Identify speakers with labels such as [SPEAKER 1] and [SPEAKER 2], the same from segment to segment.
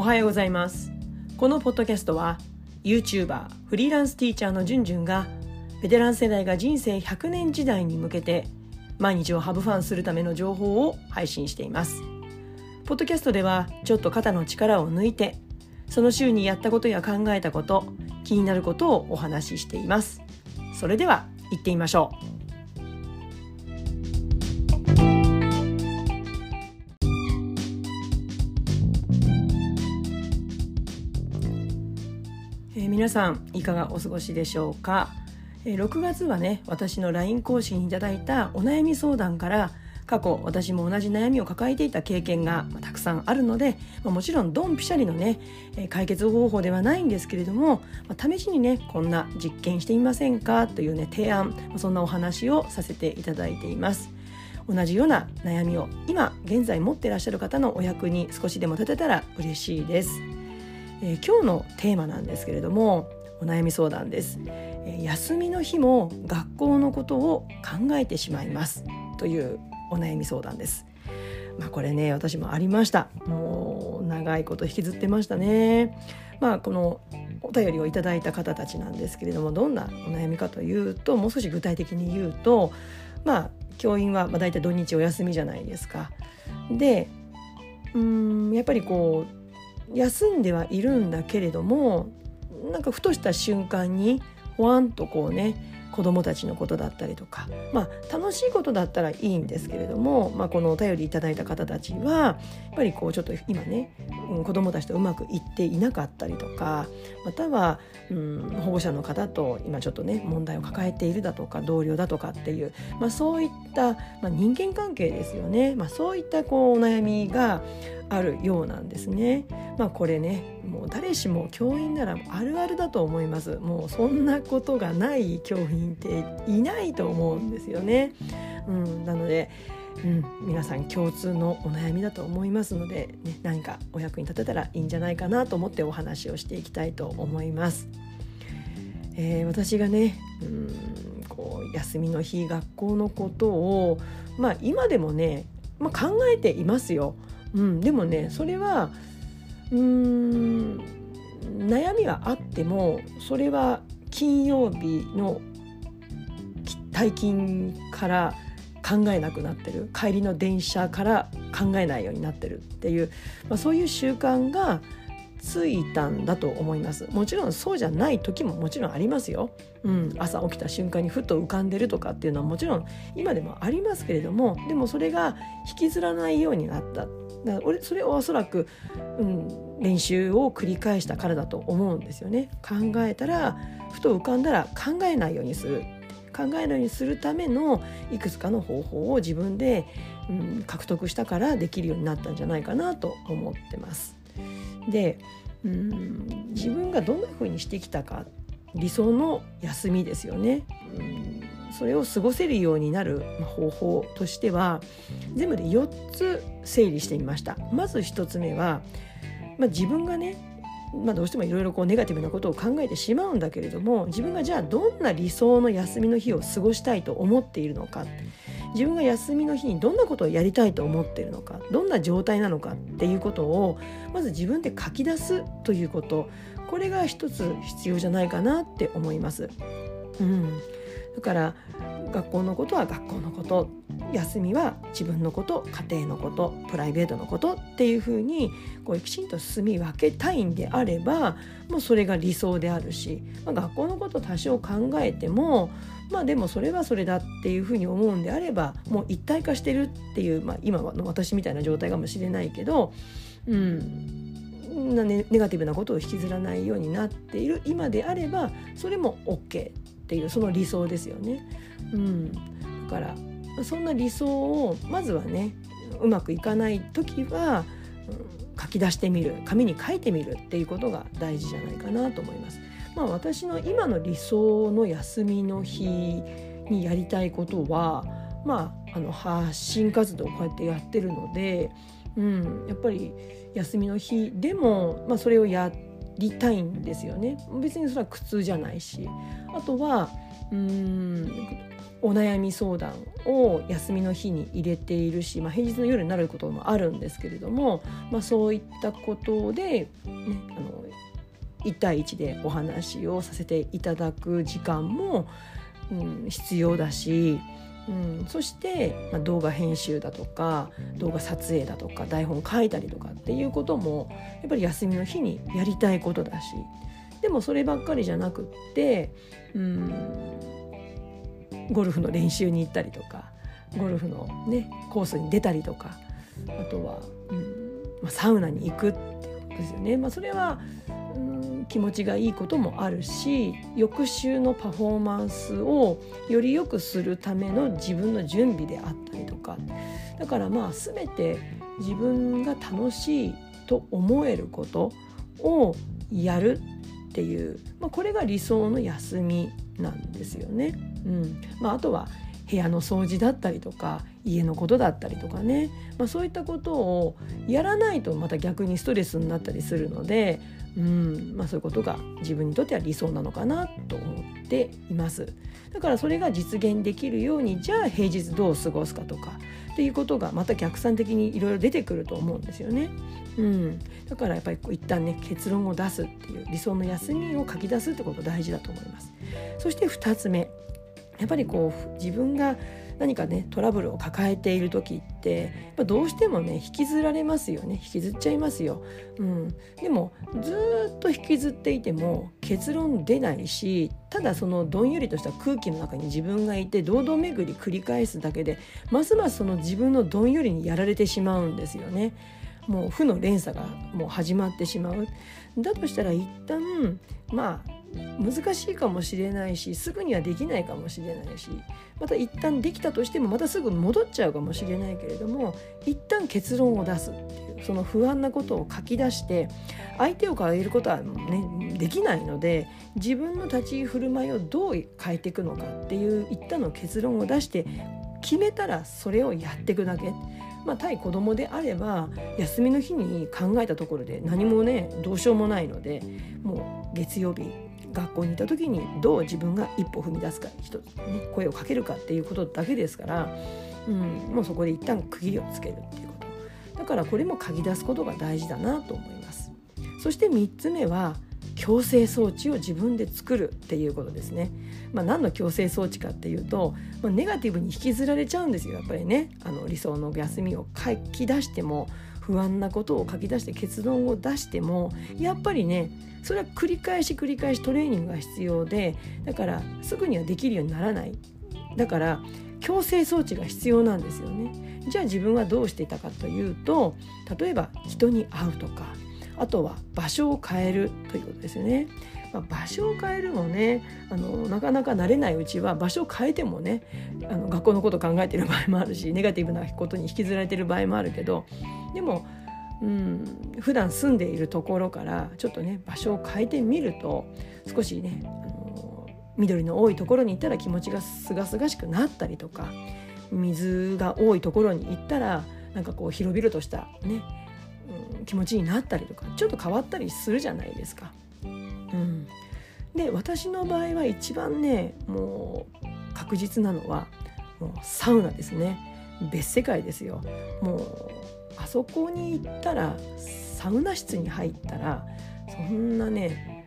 [SPEAKER 1] おはようございます。このポッドキャストは YouTuber フリーランスティーチャーのじゅんじゅんがベテラン世代が人生100年時代に向けて毎日をハブファンするための情報を配信しています。ポッドキャストではちょっと肩の力を抜いてその週にやったことや考えたこと気になることをお話ししています。それでは行ってみましょう。皆さんいかがお過ごしでしょうか、え、6月はね私の LINE 講師にいただいたお悩み相談から過去私も同じ悩みを抱えていた経験が、ま、たくさんあるので、ま、もちろんドンピシャリのね、え、解決方法ではないんですけれども、ま、試しにねこんな実験してみませんか？というね提案、そんなお話をさせていただいています。同じような悩みを今現在持ってらっしゃる方のお役に少しでも立てたら嬉しいです。えー、今日のテーマなんですけれどもお悩み相談です、えー、休みの日も学校のことを考えてしまいます。というお悩み相談です。まあこれね私もありました。もう長いこと引きずってましたね。まあこのお便りをいただいた方たちなんですけれどもどんなお悩みかというともう少し具体的に言うとまあ教員はまあ大体土日お休みじゃないですか。でうんやっぱりこう休んではいるんだけれどもなんかふとした瞬間にほわんとこうね子どもたちのことだったりとかまあ楽しいことだったらいいんですけれども、まあ、このお便りいただいた方たちはやっぱりこうちょっと今ね、子どもたちとうまくいっていなかったりとかまたは、うん、保護者の方と今ちょっとね問題を抱えているだとか同僚だとかっていう、まあ、そういった、まあ、人間関係ですよね、まあ、そういったこうお悩みがあるようなんですね。まあこれねもう誰しも教員ならあるあるだと思います。もうそんなことがない教員っていないと思うんですよね。うん、なので、うん、皆さん共通のお悩みだと思いますので、ね、何かお役に立てたらいいんじゃないかなと思ってお話をしていきたいと思います。えー、私がね、うん、こう休みの日学校のことを、まあ、今でもね、まあ、考えていますよ。うん、でもねそれはうーん悩みはあってもそれは金曜日の退勤から考えなくなってる。帰りの電車から考えないようになってるっていう、まあ、そういう習慣がついたんだと思います。もちろんそうじゃない時ももちろんありますよ、うん、朝起きた瞬間にふと浮かんでるとかっていうのはもちろん今でもありますけれどもでもそれが引きずらないようになった。だから俺それはおそらく、うん、練習を繰り返したからだと思うんですよね。考えたらふと浮かんだら考えないようにする。考えるようにするためのいくつかの方法を自分で、うん、獲得したからできるようになったんじゃないかなと思ってます。で、うん、自分がどんな風にしてきたか理想の休みですよね。うんそれを過ごせるようになる方法としては全部で4つ整理してみましたまず1つ目は、まあ、自分がねまあ、どうしてもいろいろネガティブなことを考えてしまうんだけれども自分がじゃあどんな理想の休みの日を過ごしたいと思っているのか自分が休みの日にどんなことをやりたいと思っているのかどんな状態なのかっていうことをまず自分で書き出すということ。これが一つ必要じゃないかなって思います。うん、だから学校のことは学校のこと。休みは自分のこと家庭のことプライベートのことっていうふうにこうきちんと住み分けたいんであればもうそれが理想であるし、まあ、学校のこと多少考えてもまあでもそれはそれだっていうふうに思うんであればもう一体化してるっていう、まあ、今の私みたいな状態かもしれないけど、うん、ネガティブなことを引きずらないようになっている今であればそれも OK っていうその理想ですよね。うん、だからそんな理想をまずはねうまくいかない時は、書き出してみる紙に書いてみるっていうことが大事じゃないかなと思います。まあ、私の今の理想の休みの日にやりたいことは、まあ、あの発信活動をこうやってやってるので、うん、やっぱり休みの日でも、まあ、それをやりたいんですよね別にそれは苦痛じゃないしあとはうんお悩み相談を休みの日に入れているし、まあ、平日の夜になることもあるんですけれども、まあ、そういったことで、ね、あの1対1でお話をさせていただく時間も、うん、必要だし、うん、そして、まあ、動画編集だとか動画撮影だとか台本書いたりとかっていうこともやっぱり休みの日にやりたいことだしでもそればっかりじゃなくって、うん、ゴルフの練習に行ったりとかゴルフの、ね、コースに出たりとかあとは、うんまあ、サウナに行くっていうことですよね。まあ、それは、うん、気持ちがいいこともあるし翌週のパフォーマンスをより良くするための自分の準備であったりとかだからまあ全て自分が楽しいと思えることをやるっていう、まあ、これが理想の休みなんですよね。うん。まあ、あとは部屋の掃除だったりとか家のことだったりとかね、まあ、そういったことをやらないとまた逆にストレスになったりするので、うん。まあ、そういうことが自分にとっては理想なのかなと思っています。だからそれが実現できるようにじゃあ平日どう過ごすかとかっていうことがまた逆算的にいろいろ出てくると思うんですよね。うん、だからやっぱり一旦ね結論を出すっていう理想の休みを書き出すってこと大事だと思います。そして2つ目。やっぱりこう自分が何かねトラブルを抱えている時ってやどうしてもね引きずられますよね。引きずっちゃいますよ、うん、でもずっと引きずっていても結論出ないしただそのどんよりとした空気の中に自分がいて堂々巡り繰り返すだけでますますその自分のどんよりにやられてしまうんですよね。もう負の連鎖がもう始まってしまう。だとしたら一旦まあ難しいかもしれないしすぐにはできないかもしれないしまた一旦できたとしてもまたすぐ戻っちゃうかもしれないけれども一旦結論を出すっていうその不安なことを書き出して相手を変えることは、ね、できないので自分の立ち居振る舞いをどう変えていくのかっていう一旦の結論を出して決めたらそれをやっていくだけ。まあ、対子供であれば休みの日に考えたところで何もねどうしようもないのでもう月曜日学校にいた時にどう自分が一歩踏み出すか人、ね、声をかけるかっていうことだけですから、うん、もうそこで一旦区切りをつけるっていうこと。だからこれも書き出すことが大事だなと思います。そして3つ目は強制装置を自分で作るっていうことですね。まあ、何の強制装置かっていうと、まあ、ネガティブに引きずられちゃうんですよやっぱりね。あの理想の休みを書き出しても不安なことを書き出して結論を出してもやっぱりねそれは繰り返し繰り返しトレーニングが必要でだからすぐにはできるようにならないだから強制装置が必要なんですよねじゃあ自分はどうしていたかというと例えば人に会うとかあとは場所を変えるということですよね。まあ、場所を変えるもねあのなかなか慣れないうちは場所を変えてもねあの学校のこと考えてる場合もあるしネガティブなことに引きずられてる場合もあるけどでもうん、普段住んでいるところからちょっとね場所を変えてみると少しね、あの緑の多いところに行ったら気持ちがすがすがしくなったりとか水が多いところに行ったらなんかこう広々としたね、うん、気持ちになったりとかちょっと変わったりするじゃないですか。うん、で私の場合は一番ねもう確実なのはもうサウナですね。別世界ですよ。もうあそこに行ったらサウナ室に入ったらそんなね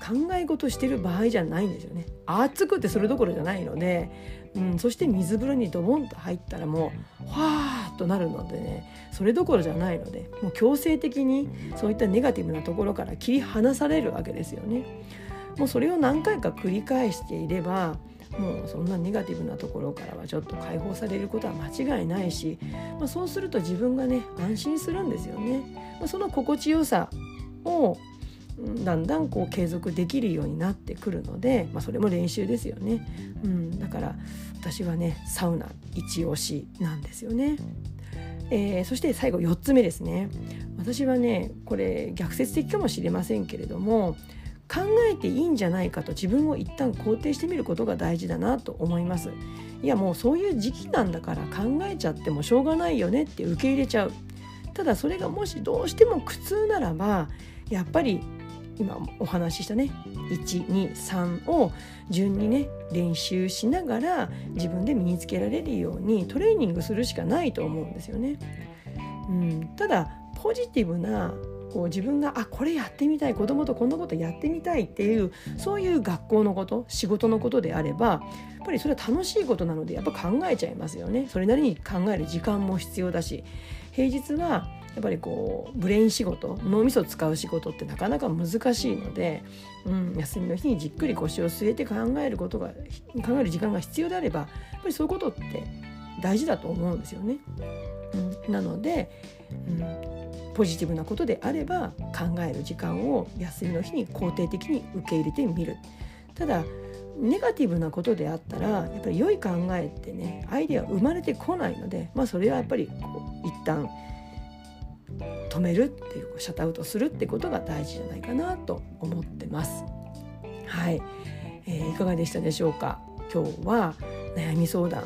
[SPEAKER 1] 考え事してる場合じゃないんですよね。暑くてそれどころじゃないので、うん、そして水風呂にドボンと入ったらもうわーっとなるのでねそれどころじゃないのでもう強制的にそういったネガティブなところから切り離されるわけですよね。もうそれを何回か繰り返していればもうそんなネガティブなところからはちょっと解放されることは間違いないし、まあ、そうすると自分がね安心するんですよね。まあ、その心地よさをだんだんこう継続できるようになってくるので、まあ、それも練習ですよね、うん、だから私はねサウナ一押しなんですよね。えー、そして最後4つ目ですね。私はねこれ逆説的かもしれませんけれども考えていいんじゃないかと自分を一旦肯定してみることが大事だなと思います。いやもうそういう時期なんだから考えちゃってもしょうがないよねって受け入れちゃう。ただそれがもしどうしても苦痛ならばやっぱり今お話ししたね123を順にね練習しながら自分で身につけられるようにトレーニングするしかないと思うんですよね。うん、ただポジティブなこう自分があこれやってみたい子供とこんなことやってみたいっていうそういう学校のこと仕事のことであればやっぱりそれは楽しいことなのでやっぱ考えちゃいますよねそれなりに考える時間も必要だし平日はやっぱりこうブレイン仕事脳みそを使う仕事ってなかなか難しいので、うん、休みの日にじっくり腰を据えて考えることが考える時間が必要であればやっぱりそういうことって大事だと思うんですよね。うん、なので、うん、ポジティブなことであれば考える時間を休みの日に肯定的に受け入れてみる。ただネガティブなことであったらやっぱり良い考えってねアイデア生まれてこないので、まあ、それはやっぱりこう一旦止めるっていうシャットアウトするってことが大事じゃないかなと思ってます。はい、えー、いかがでしたでしょうか？今日は悩み相談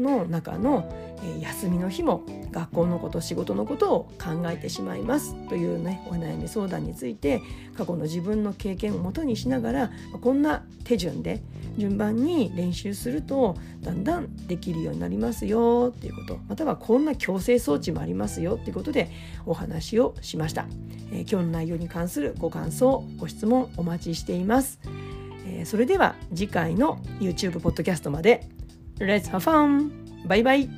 [SPEAKER 1] の中の、えー、休みの日も学校のこと仕事のことを考えてしまいます。というねお悩み相談について過去の自分の経験をもとにしながらこんな手順で順番に練習するとだんだんできるようになりますよ。っていうこと。またはこんな矯正装置もありますよ。っていうことでお話をしました、えー、今日の内容に関するご感想ご質問お待ちしています、えー、それでは次回の YouTube ポッドキャストまで。Let's have fun! バイバイ